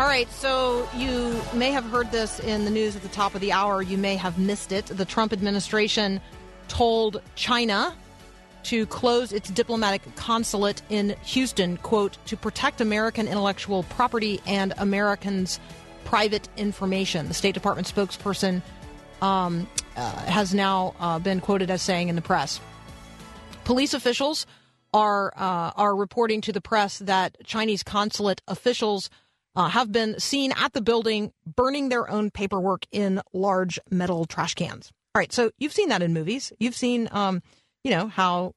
All right, so you may have heard this in the news at the top of the hour. You may have missed it. The Trump administration told China to close its diplomatic consulate in Houston, quote, to protect American intellectual property and Americans' private information. The State Department spokesperson um, uh, has now uh, been quoted as saying in the press. Police officials are uh, are reporting to the press that Chinese consulate officials uh, have been seen at the building burning their own paperwork in large metal trash cans. All right, so you've seen that in movies. You've seen, um, you know, how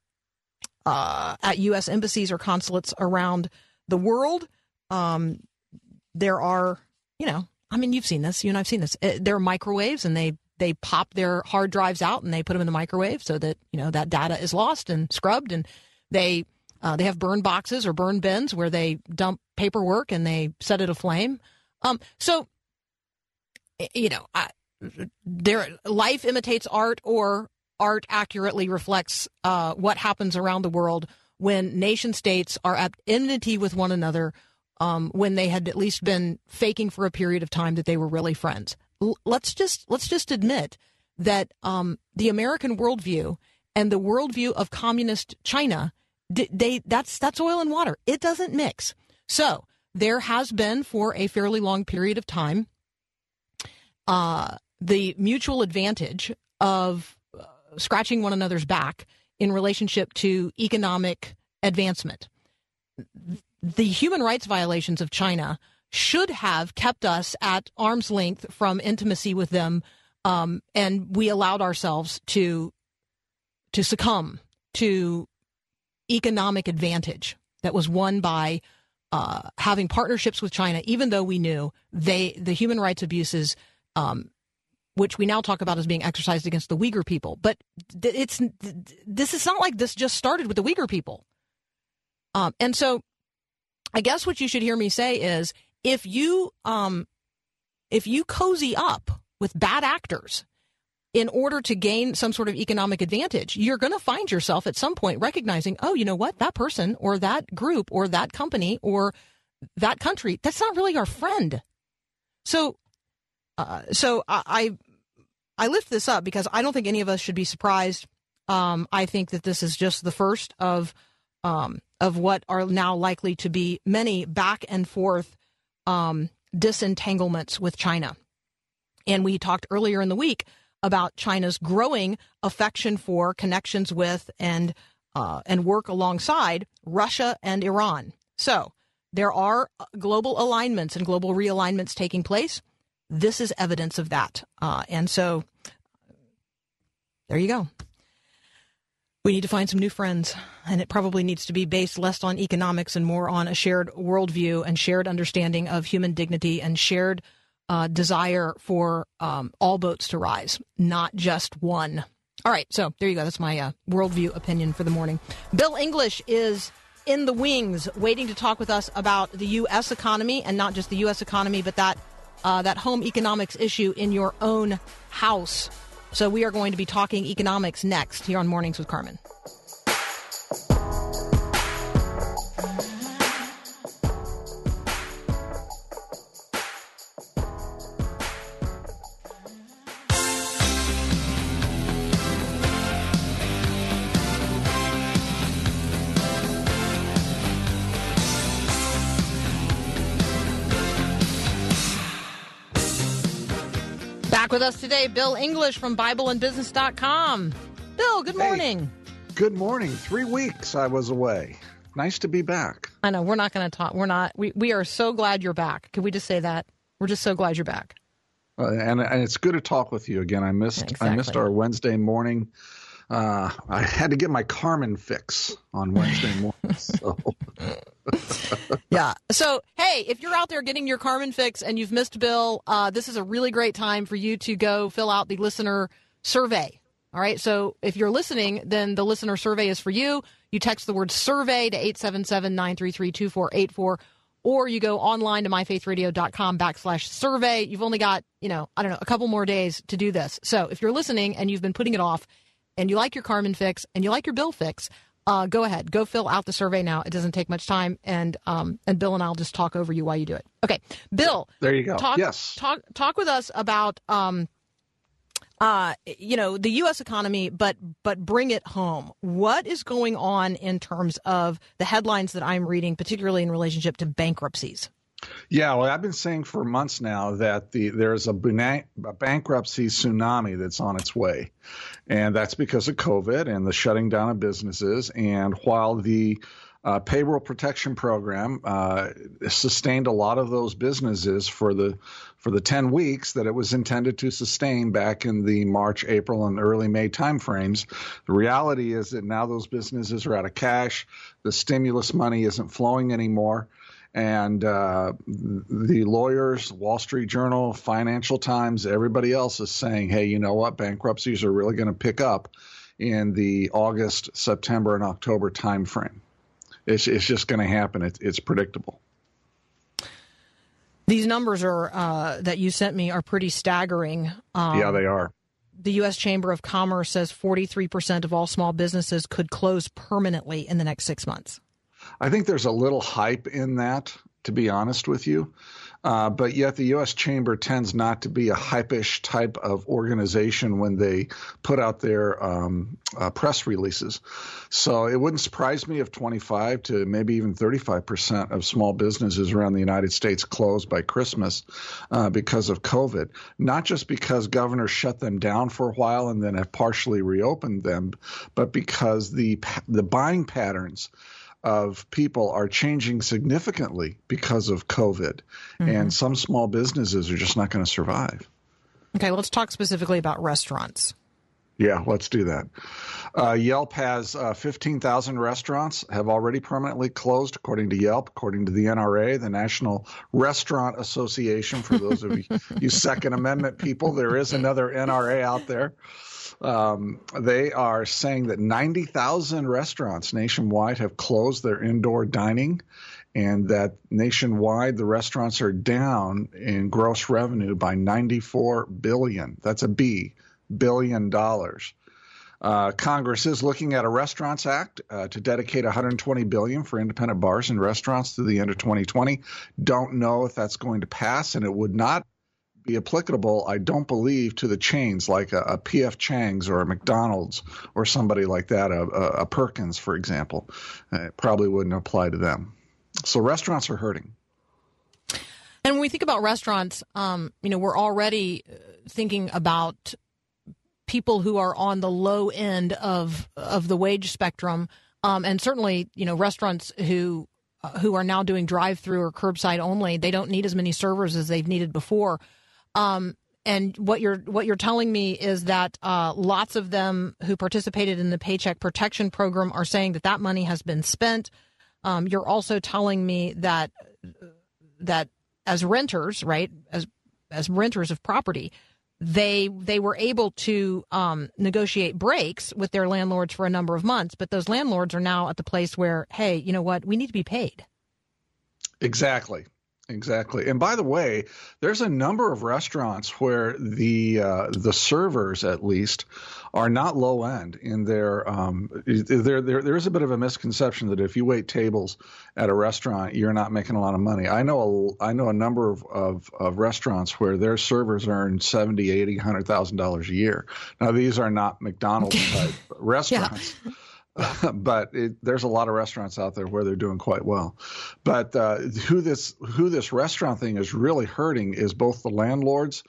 uh, at U.S. embassies or consulates around the world, um, there are, you know, I mean, you've seen this. You and I've seen this. Uh, There are microwaves, and they they pop their hard drives out and they put them in the microwave so that you know that data is lost and scrubbed and they uh, they have burn boxes or burn bins where they dump paperwork and they set it aflame. Um, so you know, I, their life imitates art, or art accurately reflects uh, what happens around the world when nation states are at enmity with one another. Um, when they had at least been faking for a period of time that they were really friends. L- let's just let's just admit that um, the American worldview and the worldview of communist China, they that's that's oil and water. It doesn't mix. So there has been for a fairly long period of time uh, the mutual advantage of uh, scratching one another's back in relationship to economic advancement. The human rights violations of China should have kept us at arm's length from intimacy with them, um, and we allowed ourselves to to succumb to economic advantage that was won by uh, having partnerships with China, even though we knew they the human rights abuses, um, which we now talk about as being exercised against the Uyghur people. But it's this is not like this just started with the Uyghur people. Um, and so, I guess what you should hear me say is if you um, if you cozy up with bad actors in order to gain some sort of economic advantage, you're going to find yourself at some point recognizing, oh, you know what, that person or that group or that company or that country, that's not really our friend. So, uh, so I, I lift this up because I don't think any of us should be surprised. Um, I think that this is just the first of um, of what are now likely to be many back and forth um, disentanglements with China. And we talked earlier in the week about China's growing affection for connections with and uh, and work alongside Russia and Iran. So there are global alignments and global realignments taking place. This is evidence of that. Uh, and so there you go. We need to find some new friends, and it probably needs to be based less on economics and more on a shared worldview and shared understanding of human dignity and shared uh, desire for um, all boats to rise, not just one. All right, so there you go. That's my uh, worldview opinion for the morning. Bill English is in the wings, waiting to talk with us about the U.S. economy, and not just the U.S. economy, but that uh, that home economics issue in your own house. So we are going to be talking economics next here on Mornings with Carmen. With us today, Bill English from BibleandBusiness.com. Bill, good Hey. morning. Good morning. Three weeks I was away. Nice to be back. I know we're not going to talk. We're not. We we are so glad you're back. Can we just say that? We're just so glad you're back. Uh, and, and it's good to talk with you again. I missed Exactly. I missed our Wednesday morning. Uh, I had to get my Carmen fix on Wednesday morning. So Yeah. So, hey, if you're out there getting your Carmen fix and you've missed Bill, uh, this is a really great time for you to go fill out the listener survey. All right. So, if you're listening, then the listener survey is for you. You text the word survey to 877 933 2484, or you go online to myfaithradio.com backslash survey. You've only got, you know, I don't know, a couple more days to do this. So, if you're listening and you've been putting it off and you like your Carmen fix and you like your bill fix, uh, go ahead, go fill out the survey now. It doesn't take much time, and um, and Bill and I'll just talk over you while you do it. Okay, Bill. there you go. Talk, yes. talk talk with us about um, uh, you know, the U.S. economy, but but bring it home. What is going on in terms of the headlines that I'm reading, particularly in relationship to bankruptcies? Yeah, well, I've been saying for months now that the there's a, a bankruptcy tsunami that's on its way, and that's because of COVID and the shutting down of businesses. And while the uh, payroll protection program uh, sustained a lot of those businesses for the for the 10 weeks that it was intended to sustain back in the March, April, and early May timeframes. The reality is that now those businesses are out of cash. The stimulus money isn't flowing anymore. And uh, the lawyers, Wall Street Journal, Financial Times, everybody else is saying, hey, you know what? Bankruptcies are really going to pick up in the August, September, and October timeframe. It's, it's just going to happen. It, it's predictable. These numbers are uh, that you sent me are pretty staggering. Um, yeah, they are. The U.S. Chamber of Commerce says 43% of all small businesses could close permanently in the next six months. I think there's a little hype in that, to be honest with you. Uh, but yet the U.S. Chamber tends not to be a hypish type of organization when they put out their um, uh, press releases. So it wouldn't surprise me if 25 to maybe even 35 percent of small businesses around the United States close by Christmas uh, because of COVID. Not just because governors shut them down for a while and then have partially reopened them, but because the the buying patterns of people are changing significantly because of COVID, mm-hmm. and some small businesses are just not going to survive. Okay, let's talk specifically about restaurants. Yeah, let's do that. Uh, Yelp has uh, 15,000 restaurants have already permanently closed, according to Yelp, according to the NRA, the National Restaurant Association. For those of you, you Second Amendment people, there is another NRA out there. Um, they are saying that 90,000 restaurants nationwide have closed their indoor dining, and that nationwide the restaurants are down in gross revenue by 94 billion. That's a B, billion dollars. Uh, Congress is looking at a Restaurants Act uh, to dedicate 120 billion for independent bars and restaurants through the end of 2020. Don't know if that's going to pass, and it would not be applicable, I don't believe, to the chains like a, a P.F. Chang's or a McDonald's or somebody like that, a, a Perkins, for example. Uh, it probably wouldn't apply to them. So restaurants are hurting. And when we think about restaurants, um, you know, we're already thinking about people who are on the low end of of the wage spectrum, um, and certainly, you know, restaurants who uh, who are now doing drive through or curbside only. They don't need as many servers as they've needed before. Um, and what you're what you're telling me is that uh, lots of them who participated in the Paycheck Protection Program are saying that that money has been spent. Um, you're also telling me that that as renters, right, as as renters of property, they they were able to um, negotiate breaks with their landlords for a number of months, but those landlords are now at the place where, hey, you know what, we need to be paid. Exactly. Exactly. And by the way, there's a number of restaurants where the uh, the servers, at least, are not low end in their. Um, there, there there is a bit of a misconception that if you wait tables at a restaurant, you're not making a lot of money. I know a, I know a number of, of, of restaurants where their servers earn seventy, eighty, hundred thousand dollars a year. Now these are not McDonald's type restaurants. Yeah. but it, there's a lot of restaurants out there where they're doing quite well. But uh, who this who this restaurant thing is really hurting is both the landlords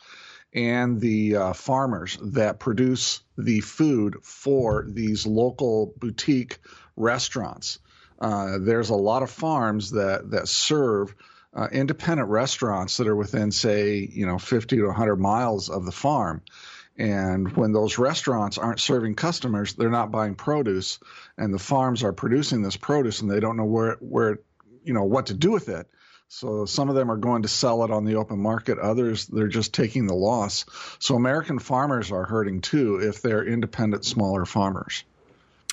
and the uh, farmers that produce the food for these local boutique restaurants. Uh, there's a lot of farms that that serve uh, independent restaurants that are within, say, you know, 50 to 100 miles of the farm. And when those restaurants aren't serving customers, they're not buying produce, and the farms are producing this produce, and they don't know where where you know what to do with it. So some of them are going to sell it on the open market. Others they're just taking the loss. So American farmers are hurting too if they're independent smaller farmers.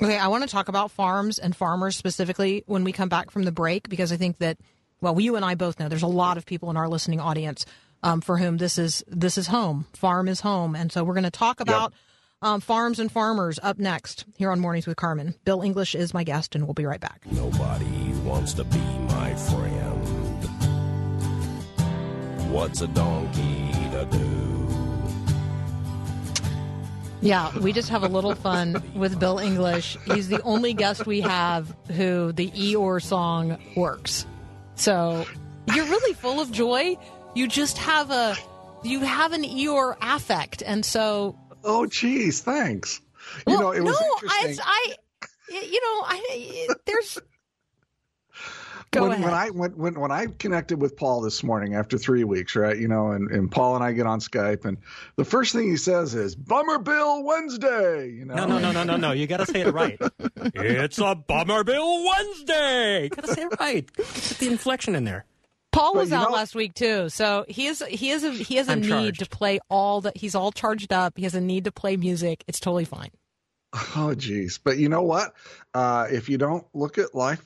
Okay, I want to talk about farms and farmers specifically when we come back from the break because I think that well, you and I both know there's a lot of people in our listening audience um, for whom this is this is home. Farm is home, and so we're going to talk about yep. um, farms and farmers up next here on Mornings with Carmen. Bill English is my guest, and we'll be right back. Nobody wants to be my friend. What's a donkey to do? Yeah, we just have a little fun with Bill English. He's the only guest we have who the Eeyore song works. So you're really full of joy you just have a you have an Eeyore affect, and so. Oh, geez, thanks. You well, know, it was no, I, I, you know, I there's. Go when, ahead. when I when, when when I connected with Paul this morning after three weeks, right? You know, and, and Paul and I get on Skype, and the first thing he says is "Bummer Bill Wednesday." You know, no, no, no, no, no, no. You got to say it right. it's a Bummer Bill Wednesday. Got to say it right. Get the inflection in there. Paul was out know, last week too, so he is he is a he has a I'm need charged. to play all that. He's all charged up. He has a need to play music. It's totally fine. Oh, geez, but you know what? Uh, if you don't look at life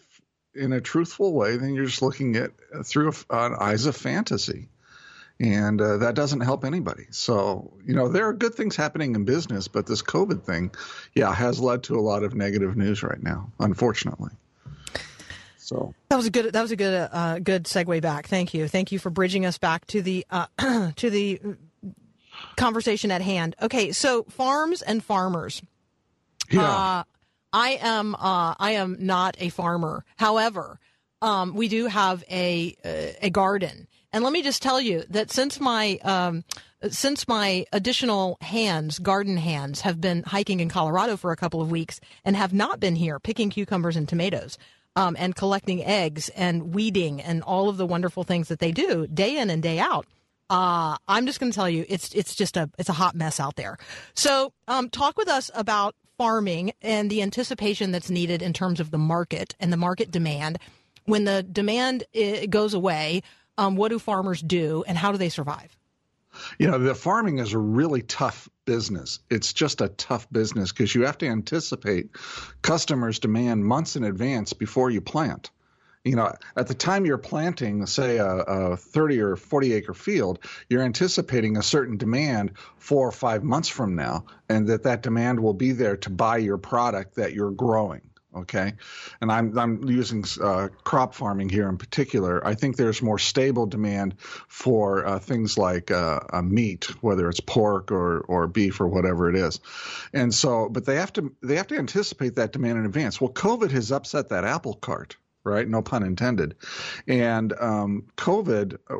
in a truthful way, then you're just looking at through an eyes of fantasy, and uh, that doesn't help anybody. So you know there are good things happening in business, but this COVID thing, yeah, has led to a lot of negative news right now, unfortunately. So that was a good. That was a good. Uh, good segue back. Thank you. Thank you for bridging us back to the uh, to the conversation at hand. Okay, so farms and farmers. Yeah. Uh, I am. Uh, I am not a farmer. However, um, we do have a a garden, and let me just tell you that since my um, since my additional hands, garden hands, have been hiking in Colorado for a couple of weeks and have not been here picking cucumbers and tomatoes um, and collecting eggs and weeding and all of the wonderful things that they do day in and day out. Uh, I'm just going to tell you, it's it's just a it's a hot mess out there. So, um, talk with us about farming and the anticipation that's needed in terms of the market and the market demand. When the demand uh, goes away, um, what do farmers do, and how do they survive? You know, the farming is a really tough business. It's just a tough business because you have to anticipate customers' demand months in advance before you plant. You know, at the time you're planting, say, a, a 30 or 40 acre field, you're anticipating a certain demand four or five months from now, and that that demand will be there to buy your product that you're growing. Okay, and I'm I'm using uh, crop farming here in particular. I think there's more stable demand for uh, things like uh, meat, whether it's pork or or beef or whatever it is, and so but they have to they have to anticipate that demand in advance. Well, COVID has upset that apple cart right? No pun intended. And um, COVID, uh,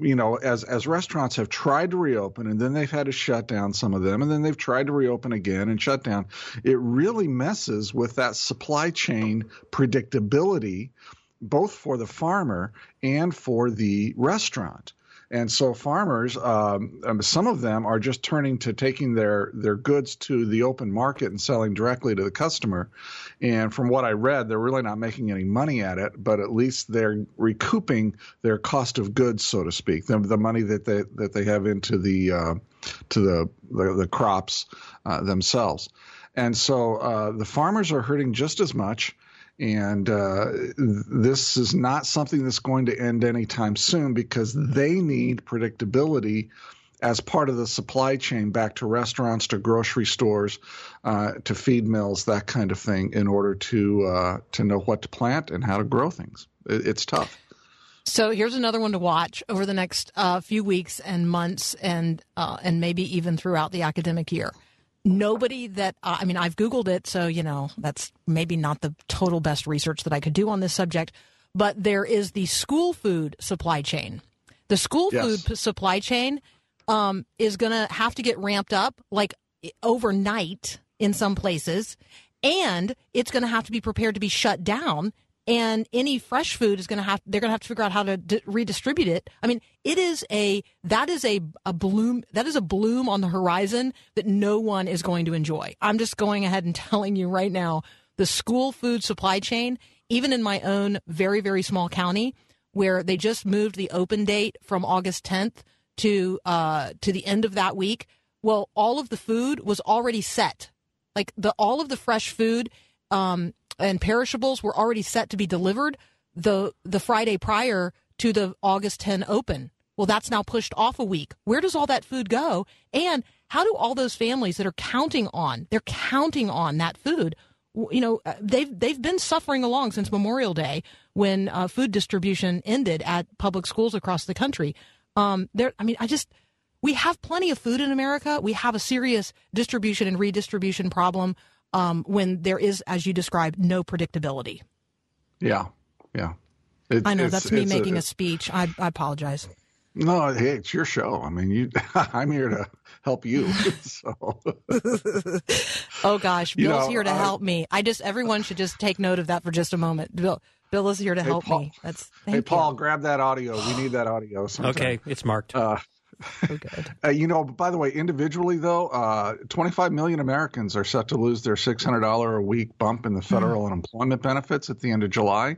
you know, as as restaurants have tried to reopen and then they've had to shut down some of them, and then they've tried to reopen again and shut down, it really messes with that supply chain predictability, both for the farmer and for the restaurant. And so farmers, um, um, some of them are just turning to taking their their goods to the open market and selling directly to the customer. And from what I read, they're really not making any money at it, but at least they're recouping their cost of goods, so to speak, the, the money that they that they have into the uh, to the the, the crops uh, themselves. And so uh, the farmers are hurting just as much. And uh, this is not something that's going to end anytime soon because they need predictability as part of the supply chain back to restaurants, to grocery stores, uh, to feed mills, that kind of thing, in order to uh, to know what to plant and how to grow things. It, it's tough. So here's another one to watch over the next uh, few weeks and months, and uh, and maybe even throughout the academic year nobody that uh, I mean, I've Googled it, so you know that's maybe not the total best research that I could do on this subject. But there is the school food supply chain. The school yes. food supply chain um, is going to have to get ramped up like overnight in some places, and it's going to have to be prepared to be shut down and any fresh food is going to have they're going to have to figure out how to d- redistribute it. I mean, it is a that is a a bloom that is a bloom on the horizon that no one is going to enjoy. I'm just going ahead and telling you right now, the school food supply chain, even in my own very very small county where they just moved the open date from August 10th to uh to the end of that week. Well, all of the food was already set. Like the all of the fresh food um, and perishables were already set to be delivered the the Friday prior to the August 10 open. Well, that's now pushed off a week. Where does all that food go? And how do all those families that are counting on they're counting on that food? You know, uh, they've they've been suffering along since Memorial Day when uh, food distribution ended at public schools across the country. Um, there, I mean, I just we have plenty of food in America. We have a serious distribution and redistribution problem um, when there is, as you described, no predictability. Yeah, yeah. It, I know that's me making a, a speech. I, I, apologize. No, hey, it's your show. I mean, you. I'm here to help you. So. oh gosh, Bill's you know, here to uh, help me. I just everyone should just take note of that for just a moment. Bill, Bill is here to help Paul, me. That's hey Paul, grab that audio. We need that audio. Sometime. Okay, it's marked. Uh, Oh, uh, you know, by the way, individually though, uh, 25 million Americans are set to lose their $600 a week bump in the federal mm. unemployment benefits at the end of July.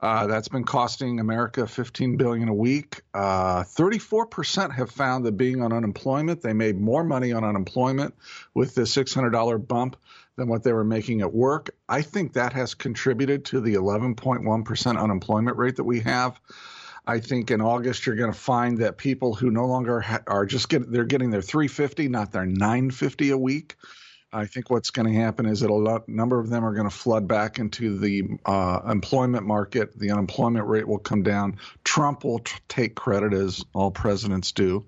Uh, that's been costing America 15 billion a week. Uh, 34% have found that being on unemployment, they made more money on unemployment with the $600 bump than what they were making at work. I think that has contributed to the 11.1% unemployment rate that we have. I think in August you're going to find that people who no longer ha- are just getting they're getting their 350, not their 950 a week. I think what's going to happen is that a lot, number of them are going to flood back into the uh, employment market. The unemployment rate will come down. Trump will take credit as all presidents do,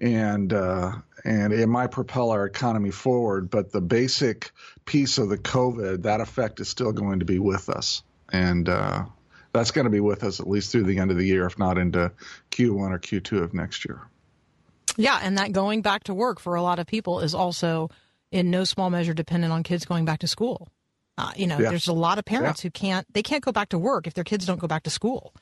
and uh, and it might propel our economy forward. But the basic piece of the COVID, that effect is still going to be with us, and uh, that's going to be with us at least through the end of the year, if not into Q1 or Q2 of next year. Yeah, and that going back to work for a lot of people is also in no small measure dependent on kids going back to school. Uh, you know, yeah. there's a lot of parents yeah. who can't they can't go back to work if their kids don't go back to school.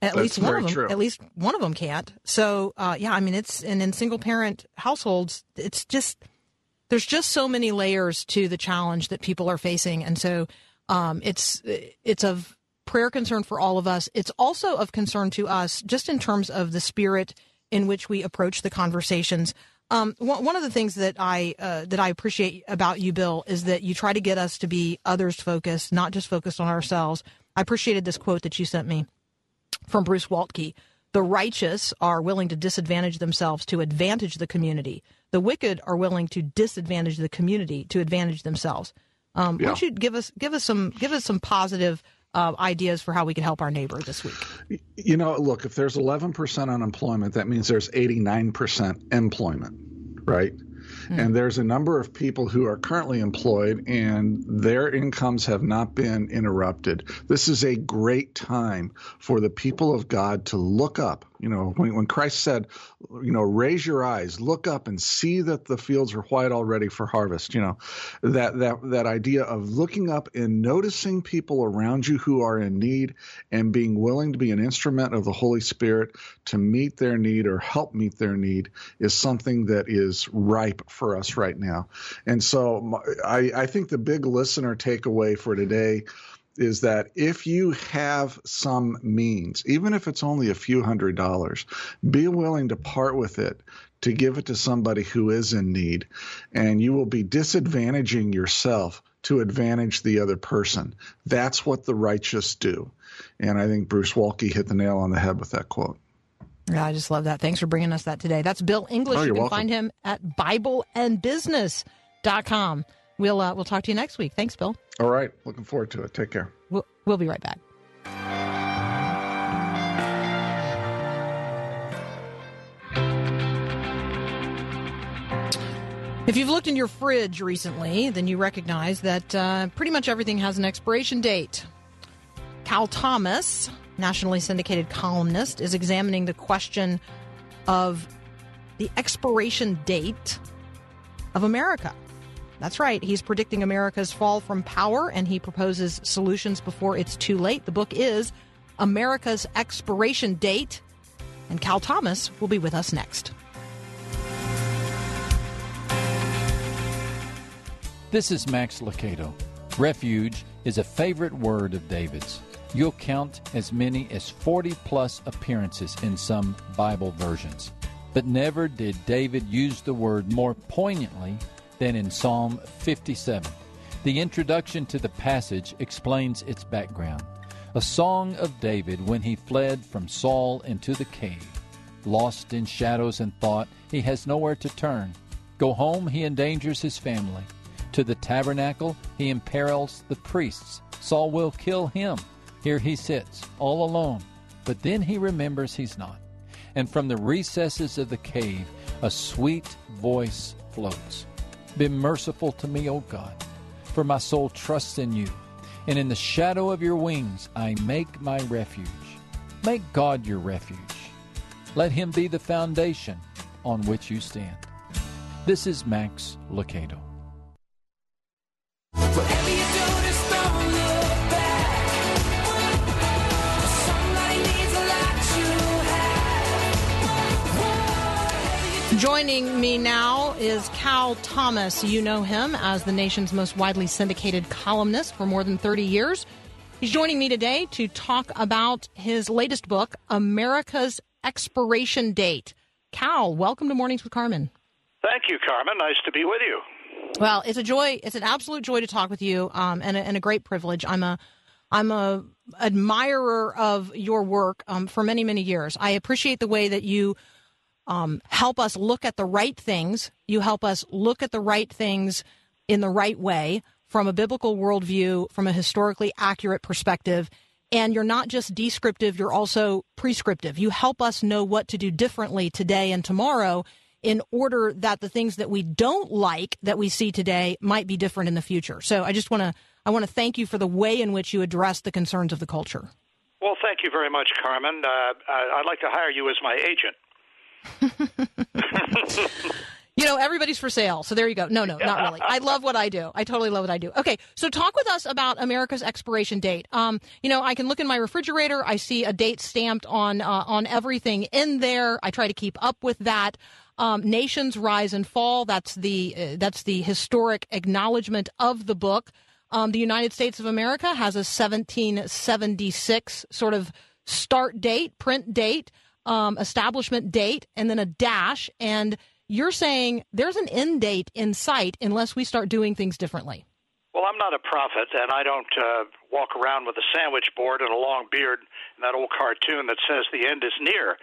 At That's least one of them. True. At least one of them can't. So uh, yeah, I mean, it's and in single parent households, it's just there's just so many layers to the challenge that people are facing, and so um, it's it's of prayer concern for all of us. It's also of concern to us just in terms of the spirit in which we approach the conversations. Um, one of the things that I uh, that I appreciate about you, Bill, is that you try to get us to be others focused, not just focused on ourselves. I appreciated this quote that you sent me from Bruce Waltke. The righteous are willing to disadvantage themselves to advantage the community. The wicked are willing to disadvantage the community to advantage themselves. Um, yeah. Why don't you give us give us some give us some positive uh, ideas for how we can help our neighbor this week? You know, look, if there's 11% unemployment, that means there's 89% employment, right? Mm. And there's a number of people who are currently employed and their incomes have not been interrupted. This is a great time for the people of God to look up. You know, when, when Christ said, you know, raise your eyes, look up and see that the fields are white already for harvest, you know, that, that, that idea of looking up and noticing people around you who are in need and being willing to be an instrument of the Holy Spirit to meet their need or help meet their need is something that is ripe for us right now. And so I, I think the big listener takeaway for today is that if you have some means, even if it's only a few hundred dollars, be willing to part with it to give it to somebody who is in need. And you will be disadvantaging yourself to advantage the other person. That's what the righteous do. And I think Bruce Waltke hit the nail on the head with that quote. Yeah, I just love that. Thanks for bringing us that today. That's Bill English. Oh, you can welcome. find him at BibleandBusiness.com. We'll uh, we'll talk to you next week. Thanks, Bill. All right, looking forward to it. Take care. We'll, we'll be right back. If you've looked in your fridge recently, then you recognize that uh, pretty much everything has an expiration date. Cal Thomas nationally syndicated columnist, is examining the question of the expiration date of America. That's right. He's predicting America's fall from power and he proposes solutions before it's too late. The book is America's Expiration Date. And Cal Thomas will be with us next. This is Max Lucado. Refuge is a favorite word of David's. You'll count as many as 40 plus appearances in some Bible versions. But never did David use the word more poignantly than in Psalm 57. The introduction to the passage explains its background. A song of David when he fled from Saul into the cave. Lost in shadows and thought, he has nowhere to turn. Go home, he endangers his family. To the tabernacle, he imperils the priests. Saul will kill him. Here he sits, all alone. But then he remembers he's not. And from the recesses of the cave, a sweet voice floats. Be merciful to me, O God, for my soul trusts in you. And in the shadow of your wings, I make my refuge. Make God your refuge. Let him be the foundation on which you stand. This is Max Lucado. Joining me now is Cal Thomas. You know him as the nation's most widely syndicated columnist for more than 30 years. He's joining me today to talk about his latest book, America's Expiration Date. Cal, welcome to Mornings with Carmen. Thank you, Carmen. Nice to be with you. Well, it's a joy. It's an absolute joy to talk with you, um, and, a, and a great privilege. I'm a I'm a admirer of your work um, for many many years. I appreciate the way that you um, help us look at the right things. You help us look at the right things in the right way from a biblical worldview, from a historically accurate perspective. And you're not just descriptive, you're also prescriptive. You help us know what to do differently today and tomorrow in order that the things that we don't like that we see today might be different in the future. So I just want to I want to thank you for the way in which you address the concerns of the culture. Well, thank you very much, Carmen. Uh, I'd like to hire you as my agent. You know, everybody's for sale. So there you go. No, no, not really. I love what I do. I totally love what I do. Okay, so talk with us about America's expiration date. Um, you know, I can look in my refrigerator. I see a date stamped on uh, on everything in there. I try to keep up with that. Um, Nations rise and fall. That's the uh, that's the historic acknowledgement of the book. Um, the United States of America has a 1776 sort of start date, print date um, establishment date and then a dash. And you're saying there's an end date in sight unless we start doing things differently. Well, I'm not a prophet, and I don't uh, walk around with a sandwich board and a long beard and that old cartoon that says the end is near.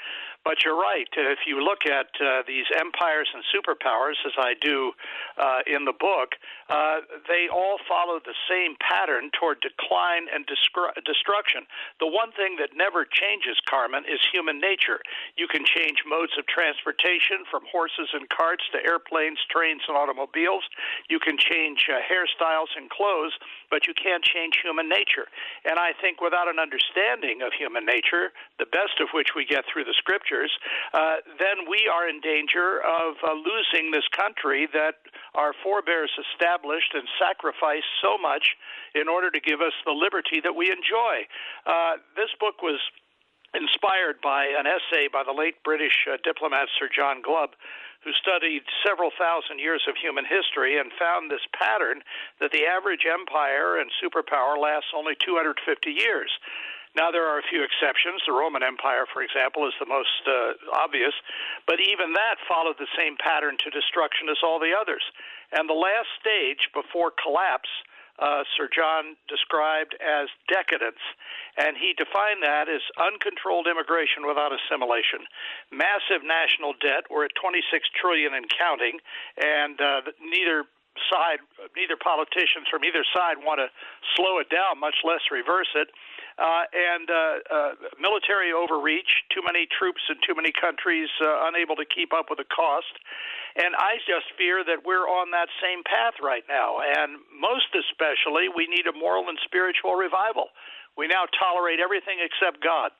But you're right. If you look at uh, these empires and superpowers, as I do uh, in the book, uh, they all follow the same pattern toward decline and destru- destruction. The one thing that never changes, Carmen, is human nature. You can change modes of transportation from horses and carts to airplanes, trains, and automobiles. You can change uh, hairstyles and clothes, but you can't change human nature. And I think without an understanding of human nature, the best of which we get through the scripture, uh, then we are in danger of uh, losing this country that our forebears established and sacrificed so much in order to give us the liberty that we enjoy. Uh, this book was inspired by an essay by the late British uh, diplomat Sir John Glubb, who studied several thousand years of human history and found this pattern that the average empire and superpower lasts only 250 years. Now, there are a few exceptions. The Roman Empire, for example, is the most uh, obvious, but even that followed the same pattern to destruction as all the others. And the last stage before collapse, uh, Sir John described as decadence, and he defined that as uncontrolled immigration without assimilation, massive national debt. We're at 26 trillion and counting, and uh, neither side, neither politicians from either side want to slow it down, much less reverse it uh, and uh, uh, military overreach, too many troops in too many countries, uh, unable to keep up with the cost. And I just fear that we're on that same path right now. And most especially, we need a moral and spiritual revival. We now tolerate everything except God.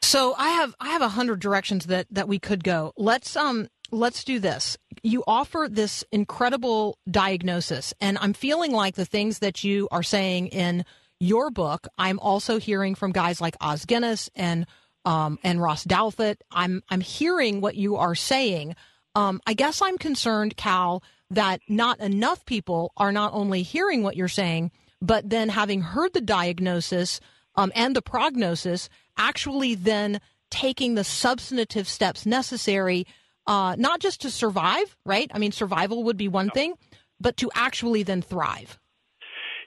So I have I have a hundred directions that that we could go. Let's um let's do this. You offer this incredible diagnosis, and I'm feeling like the things that you are saying in your book, I'm also hearing from guys like Os Guinness and um, and Ross Douthat. I'm I'm hearing what you are saying. Um, I guess I'm concerned, Cal, that not enough people are not only hearing what you're saying, but then having heard the diagnosis um, and the prognosis, actually then taking the substantive steps necessary, uh, not just to survive, right? I mean, survival would be one thing, but to actually then thrive.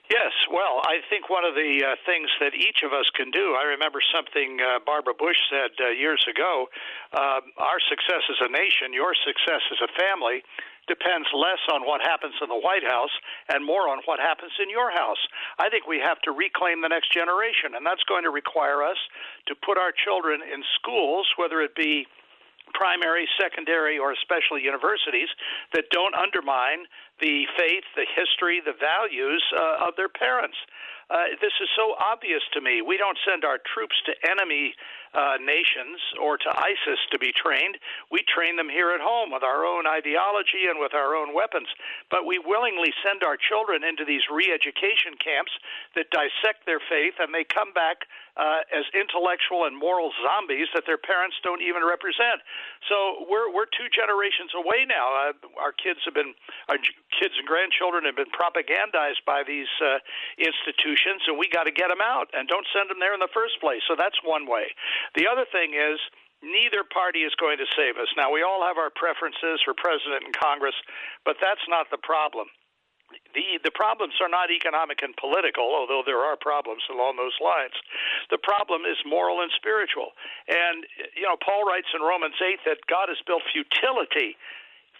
Yes, well, I think one of the uh, things that each of us can do, I remember something uh, Barbara Bush said uh, years ago uh, our success as a nation, your success as a family, depends less on what happens in the White House and more on what happens in your house. I think we have to reclaim the next generation, and that's going to require us to put our children in schools, whether it be primary, secondary, or especially universities that don't undermine the faith, the history, the values uh, of their parents. Uh, this is so obvious to me. We don't send our troops to enemy uh, nations or to ISIS to be trained. We train them here at home with our own ideology and with our own weapons. But we willingly send our children into these re education camps that dissect their faith and they come back uh, as intellectual and moral zombies that their parents don't even represent. So we're we're two generations away now. Uh, our kids have been our kids and grandchildren have been propagandized by these uh, institutions, and we got to get them out and don't send them there in the first place. So that's one way. The other thing is neither party is going to save us. Now, we all have our preferences for president and Congress, but that's not the problem the the problems are not economic and political, although there are problems along those lines. The problem is moral and spiritual. And you know, Paul writes in Romans eight that God has built futility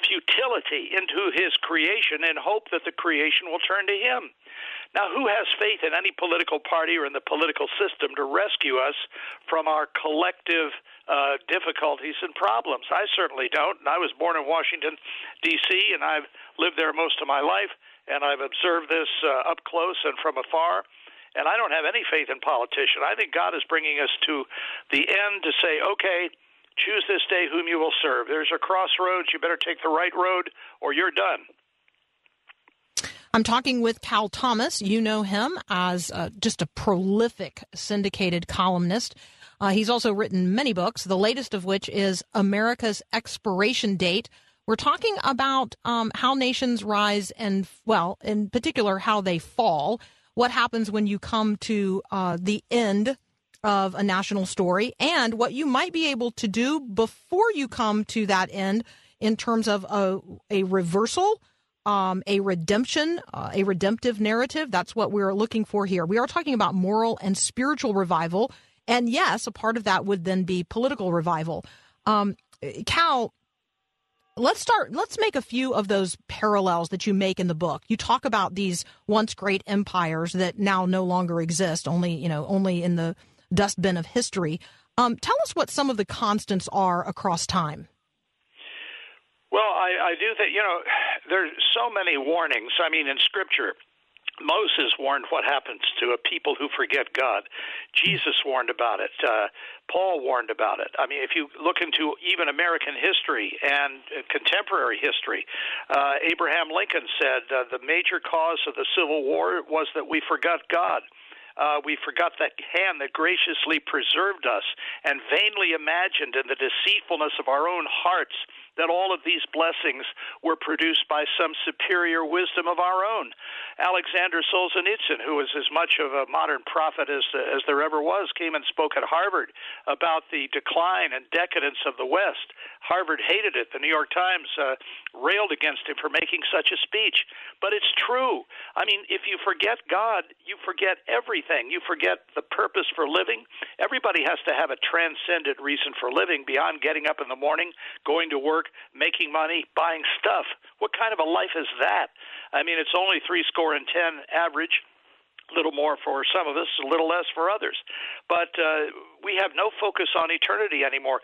futility into his creation in hope that the creation will turn to him. Now, who has faith in any political party or in the political system to rescue us from our collective uh, difficulties and problems? I certainly don't. And I was born in Washington, D.C., and I've lived there most of my life and I've observed this uh, up close and from afar. And I don't have any faith in politicians. I think God is bringing us to the end to say, okay, choose this day whom you will serve. There's a crossroads. You better take the right road or you're done. I'm talking with Cal Thomas. You know him as uh, just a prolific syndicated columnist. Uh, he's also written many books, the latest of which is America's Expiration Date we're talking about um, how nations rise and, well, in particular, how they fall. What happens when you come to uh, the end of a national story and what you might be able to do before you come to that end in terms of a, a reversal, um, a redemption, uh, a redemptive narrative. That's what we're looking for here. We are talking about moral and spiritual revival. And yes, a part of that would then be political revival. Um, Cal, let's start let's make a few of those parallels that you make in the book you talk about these once great empires that now no longer exist only you know only in the dustbin of history um, tell us what some of the constants are across time well I, I do think you know there's so many warnings i mean in scripture Moses warned what happens to a people who forget God. Jesus warned about it. Uh, Paul warned about it. I mean, if you look into even American history and uh, contemporary history, uh, Abraham Lincoln said uh, the major cause of the Civil War was that we forgot God. Uh, we forgot that hand that graciously preserved us and vainly imagined in the deceitfulness of our own hearts that all of these blessings were produced by some superior wisdom of our own. Alexander Solzhenitsyn, who was as much of a modern prophet as, as there ever was, came and spoke at Harvard about the decline and decadence of the West. Harvard hated it. The New York Times uh, railed against him for making such a speech. But it's true. I mean, if you forget God, you forget everything. You forget the purpose for living. Everybody has to have a transcendent reason for living beyond getting up in the morning, going to work, making money, buying stuff. What kind of a life is that? I mean, it's only three score and ten average a little more for some of us, a little less for others. But uh, we have no focus on eternity anymore.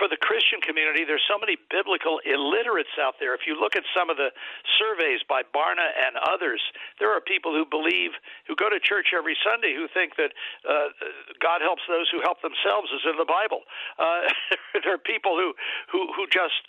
For the Christian community, there's so many biblical illiterates out there. If you look at some of the surveys by Barna and others, there are people who believe, who go to church every Sunday, who think that uh, God helps those who help themselves, is in the Bible. Uh, there are people who, who, who just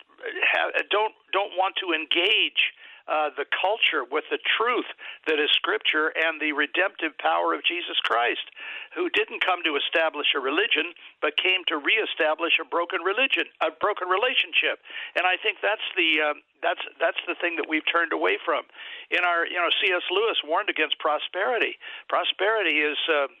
have, don't don't want to engage uh, the culture with the truth that is Scripture and the redemptive power of Jesus Christ, who didn't come to establish a religion, but came to reestablish a broken religion, a broken relationship. And I think that's the uh, that's that's the thing that we've turned away from. In our, you know, C.S. Lewis warned against prosperity. Prosperity is uh,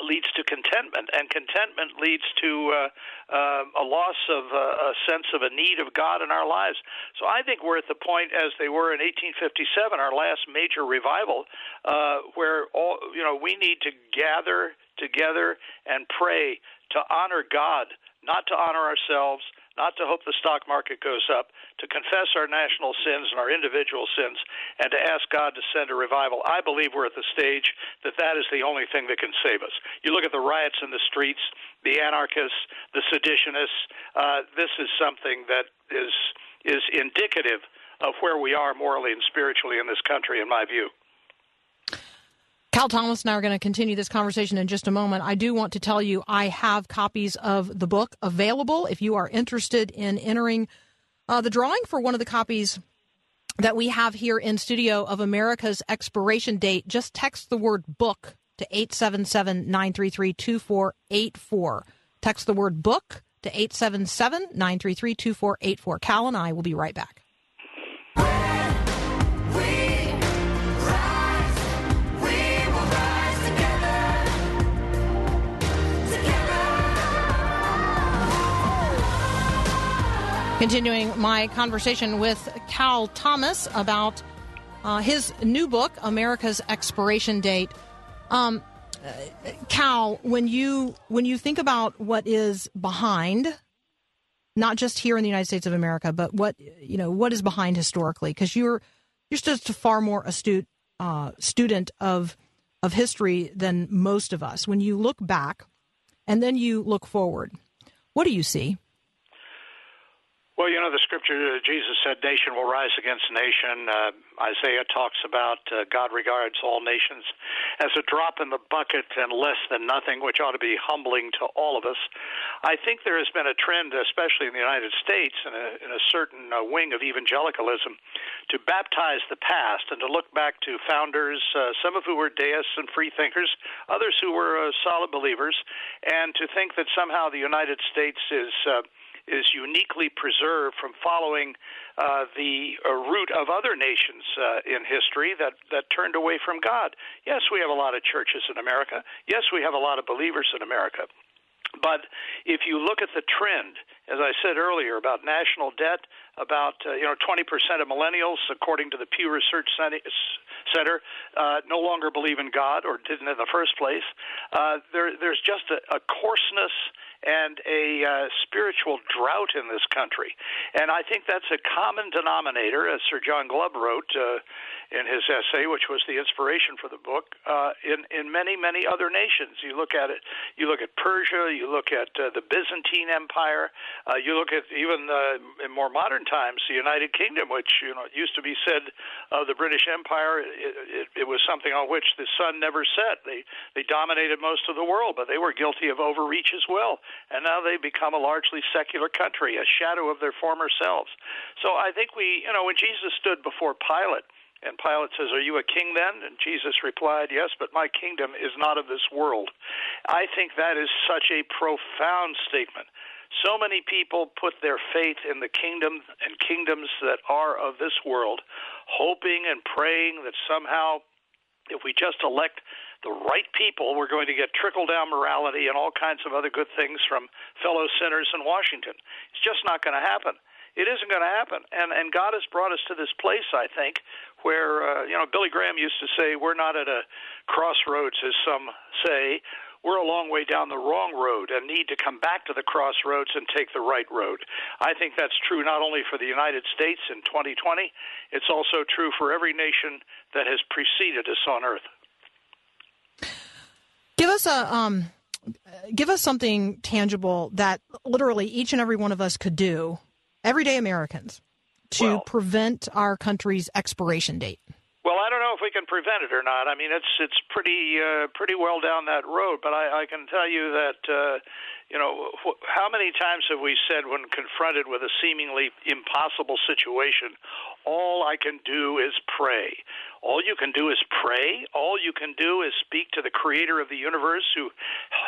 leads to contentment, and contentment leads to uh, uh, a loss of uh, a sense of a need of God in our lives. So I think we're at the point as they were in 1857, our last major revival, uh, where all you know we need to gather together and pray to honor God, not to honor ourselves not to hope the stock market goes up, to confess our national sins and our individual sins, and to ask God to send a revival. I believe we're at the stage that that is the only thing that can save us. You look at the riots in the streets, the anarchists, the seditionists. Uh, this is something that is is indicative of where we are morally and spiritually in this country, in my view. Cal Thomas and I are going to continue this conversation in just a moment. I do want to tell you I have copies of the book available if you are interested in entering uh, the drawing for one of the copies that we have here in studio of America's expiration date. Just text the word book to 877 933 2484. Text the word book to 877 933 2484. Cal and I will be right back. Continuing my conversation with Cal Thomas about uh, his new book, America's Expiration Date. Um, Cal, when you when you think about what is behind, not just here in the United States of America, but what you know, what is behind historically, because you're you're just a far more astute uh, student of of history than most of us. When you look back, and then you look forward, what do you see? Well, you know, the scripture, uh, Jesus said, nation will rise against nation. Uh, Isaiah talks about uh, God regards all nations as a drop in the bucket and less than nothing, which ought to be humbling to all of us. I think there has been a trend, especially in the United States, in a, in a certain uh, wing of evangelicalism, to baptize the past and to look back to founders, uh, some of who were deists and free thinkers, others who were uh, solid believers, and to think that somehow the United States is. Is uniquely preserved from following uh, the uh, route of other nations uh, in history that, that turned away from God. Yes, we have a lot of churches in America. Yes, we have a lot of believers in America. But if you look at the trend, as I said earlier, about national debt, about uh, you know 20% of millennials, according to the Pew Research Center, uh, no longer believe in God or didn't in the first place. Uh, there, there's just a, a coarseness and a uh, spiritual drought in this country. And I think that's a common denominator, as Sir John Glubb wrote uh, in his essay, which was the inspiration for the book, uh, in in many many other nations. You look at it. You look at Persia. You look at uh, the Byzantine Empire. Uh, you look at even uh, in more modern times the United Kingdom, which you know used to be said of the British Empire. It, it, it was something on which the sun never set. They they dominated most of the world, but they were guilty of overreach as well. And now they've become a largely secular country, a shadow of their former selves. So I think we, you know, when Jesus stood before Pilate and Pilate says, Are you a king then? And Jesus replied, Yes, but my kingdom is not of this world. I think that is such a profound statement. So many people put their faith in the kingdom and kingdoms that are of this world, hoping and praying that somehow, if we just elect the right people, we're going to get trickle down morality and all kinds of other good things from fellow sinners in Washington. It's just not going to happen it isn't going to happen. And and God has brought us to this place, I think, where uh, you know Billy Graham used to say, "We're not at a crossroads," as some say. We're a long way down the wrong road and need to come back to the crossroads and take the right road. I think that's true not only for the United States in 2020, it's also true for every nation that has preceded us on earth. Give us a um, give us something tangible that literally each and every one of us could do everyday Americans to well, prevent our country's expiration date? Well, I don't know know if we can prevent it or not. I mean, it's it's pretty uh, pretty well down that road. But I, I can tell you that uh, you know wh- how many times have we said when confronted with a seemingly impossible situation, all I can do is pray. All you can do is pray. All you can do is speak to the creator of the universe who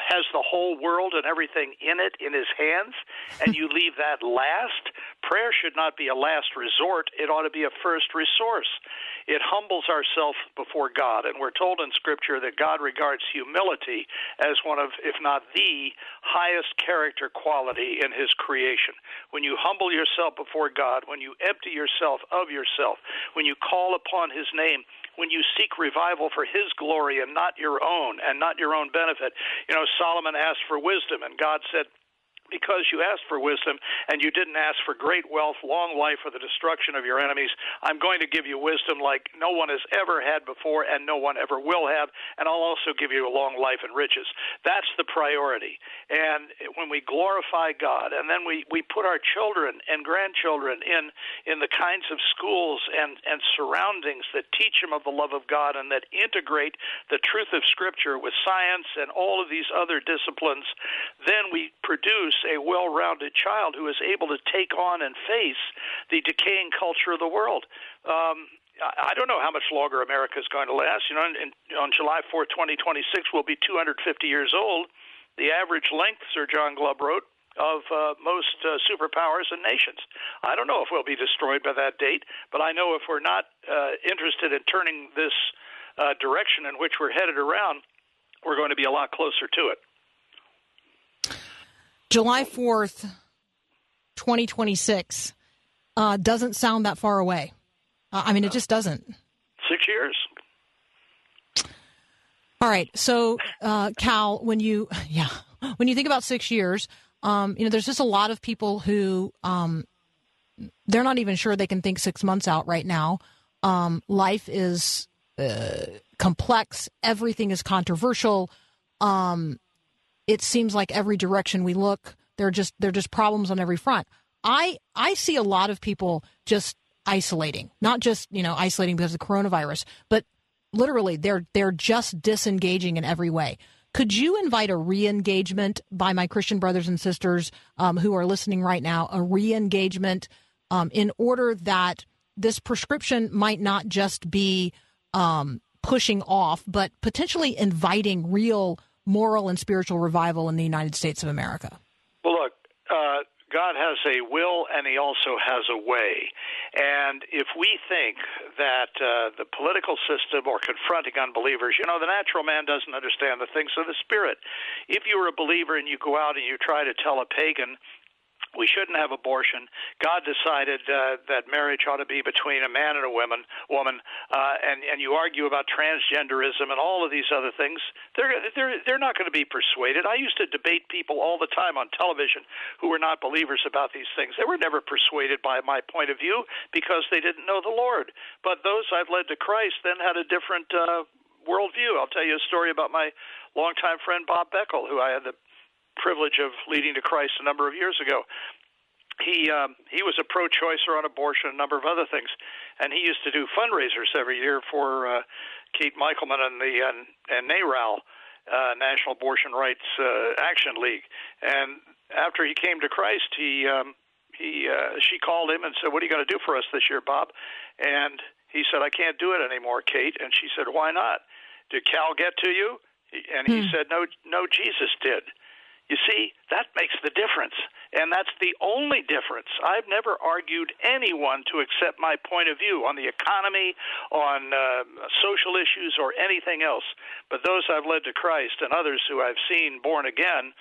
has the whole world and everything in it in his hands, and you leave that last. Prayer should not be a last resort, it ought to be a first resource. It humbles ourselves before God, and we're told in Scripture that God regards humility as one of, if not the highest character quality in His creation. When you humble yourself before God, when you empty yourself of yourself, when you call upon His name, when you seek revival for his glory and not your own and not your own benefit. You know, Solomon asked for wisdom, and God said, because you asked for wisdom and you didn't ask for great wealth, long life, or the destruction of your enemies, I'm going to give you wisdom like no one has ever had before and no one ever will have, and I'll also give you a long life and riches. That's the priority. And when we glorify God, and then we, we put our children and grandchildren in in the kinds of schools and, and surroundings that teach them of the love of God and that integrate the truth of Scripture with science and all of these other disciplines, then we produce a well rounded child who is able to take on and face the decaying culture of the world. Um, I don't know how much longer America is going to last. You know, in, on July 4th, 2026, we'll be 250 years old. The average length, Sir John Glubb wrote, of uh, most uh, superpowers and nations. I don't know if we'll be destroyed by that date, but I know if we're not uh, interested in turning this uh, direction in which we're headed around, we're going to be a lot closer to it. July 4th, 2026 uh, doesn't sound that far away. Uh, I mean, it just doesn't. Six years. All right. So, uh, Cal, when you, yeah, when you think about six years, um, you know, there's just a lot of people who, um, they're not even sure they can think six months out right now. Um, life is uh, complex. Everything is controversial. Um, it seems like every direction we look, there are just there are just problems on every front. I I see a lot of people just isolating, not just you know isolating because of the coronavirus, but literally they're they're just disengaging in every way. Could you invite a re-engagement by my Christian brothers and sisters um, who are listening right now? A re-engagement um, in order that this prescription might not just be um, pushing off, but potentially inviting real moral and spiritual revival in the United States of America? Well, look, uh, God has a will and He also has a way. And if we think that uh, the political system or confronting unbelievers, you know, the natural man doesn't understand the things of the Spirit. If you're a believer and you go out and you try to tell a pagan, we shouldn't have abortion. God decided uh, that marriage ought to be between a man and a woman, woman, uh, and and you argue about transgenderism and all of these other things. They're they're they're not going to be persuaded. I used to debate people all the time on television who were not believers about these things. They were never persuaded by my point of view because they didn't know the Lord. But those I've led to Christ then had a different uh, worldview. I'll tell you a story about my longtime friend Bob Beckel, who I had the privilege of leading to Christ a number of years ago. He um, he was a pro-choicer on abortion, a number of other things, and he used to do fundraisers every year for uh, Kate Michelman and the and, and NARAL, uh, National Abortion Rights uh, Action League. And after he came to Christ, he um, he uh, she called him and said, "What are you going to do for us this year, Bob?" And he said, "I can't do it anymore, Kate." And she said, "Why not? Did Cal get to you?" And he hmm. said, "No, no, Jesus did." You see, that makes the difference. And that's the only difference. I've never argued anyone to accept my point of view on the economy, on uh, social issues, or anything else. But those I've led to Christ and others who I've seen born again,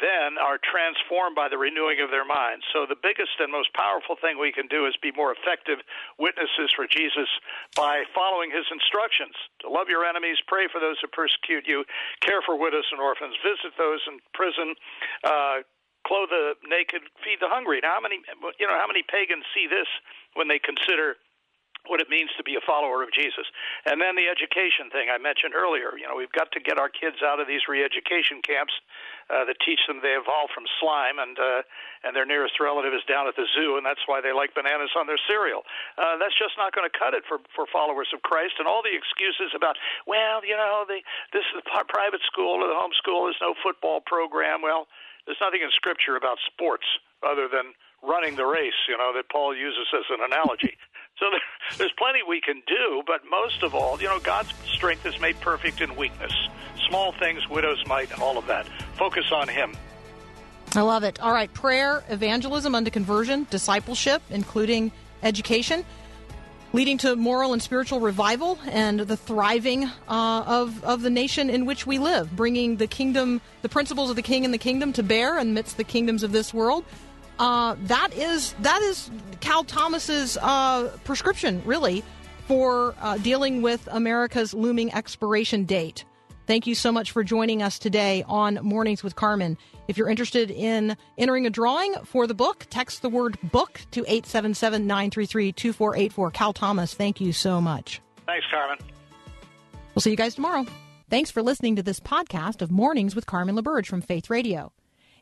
then are transformed by the renewing of their minds. So the biggest and most powerful thing we can do is be more effective witnesses for Jesus by following his instructions to love your enemies, pray for those who persecute you, care for widows and orphans, visit those in prison, uh, clothe the naked, feed the hungry. Now, how many you know how many pagans see this when they consider what it means to be a follower of Jesus. And then the education thing I mentioned earlier. You know, we've got to get our kids out of these re-education camps uh, that teach them they evolved from slime and uh, and their nearest relative is down at the zoo, and that's why they like bananas on their cereal. Uh, that's just not going to cut it for for followers of Christ. And all the excuses about, well, you know, the this is a private school or the homeschool. There's no football program. Well, there's nothing in Scripture about sports other than running the race, you know, that Paul uses as an analogy. So there's plenty we can do, but most of all, you know, God's strength is made perfect in weakness. Small things, widow's mite, and all of that. Focus on Him. I love it. All right, prayer, evangelism unto conversion, discipleship, including education, leading to moral and spiritual revival and the thriving uh, of of the nation in which we live, bringing the kingdom, the principles of the King and the kingdom to bear amidst the kingdoms of this world. Uh, that is that is Cal Thomas's uh, prescription, really, for uh, dealing with America's looming expiration date. Thank you so much for joining us today on Mornings with Carmen. If you're interested in entering a drawing for the book, text the word book to 877 933 2484. Cal Thomas, thank you so much. Thanks, Carmen. We'll see you guys tomorrow. Thanks for listening to this podcast of Mornings with Carmen LaBerge from Faith Radio.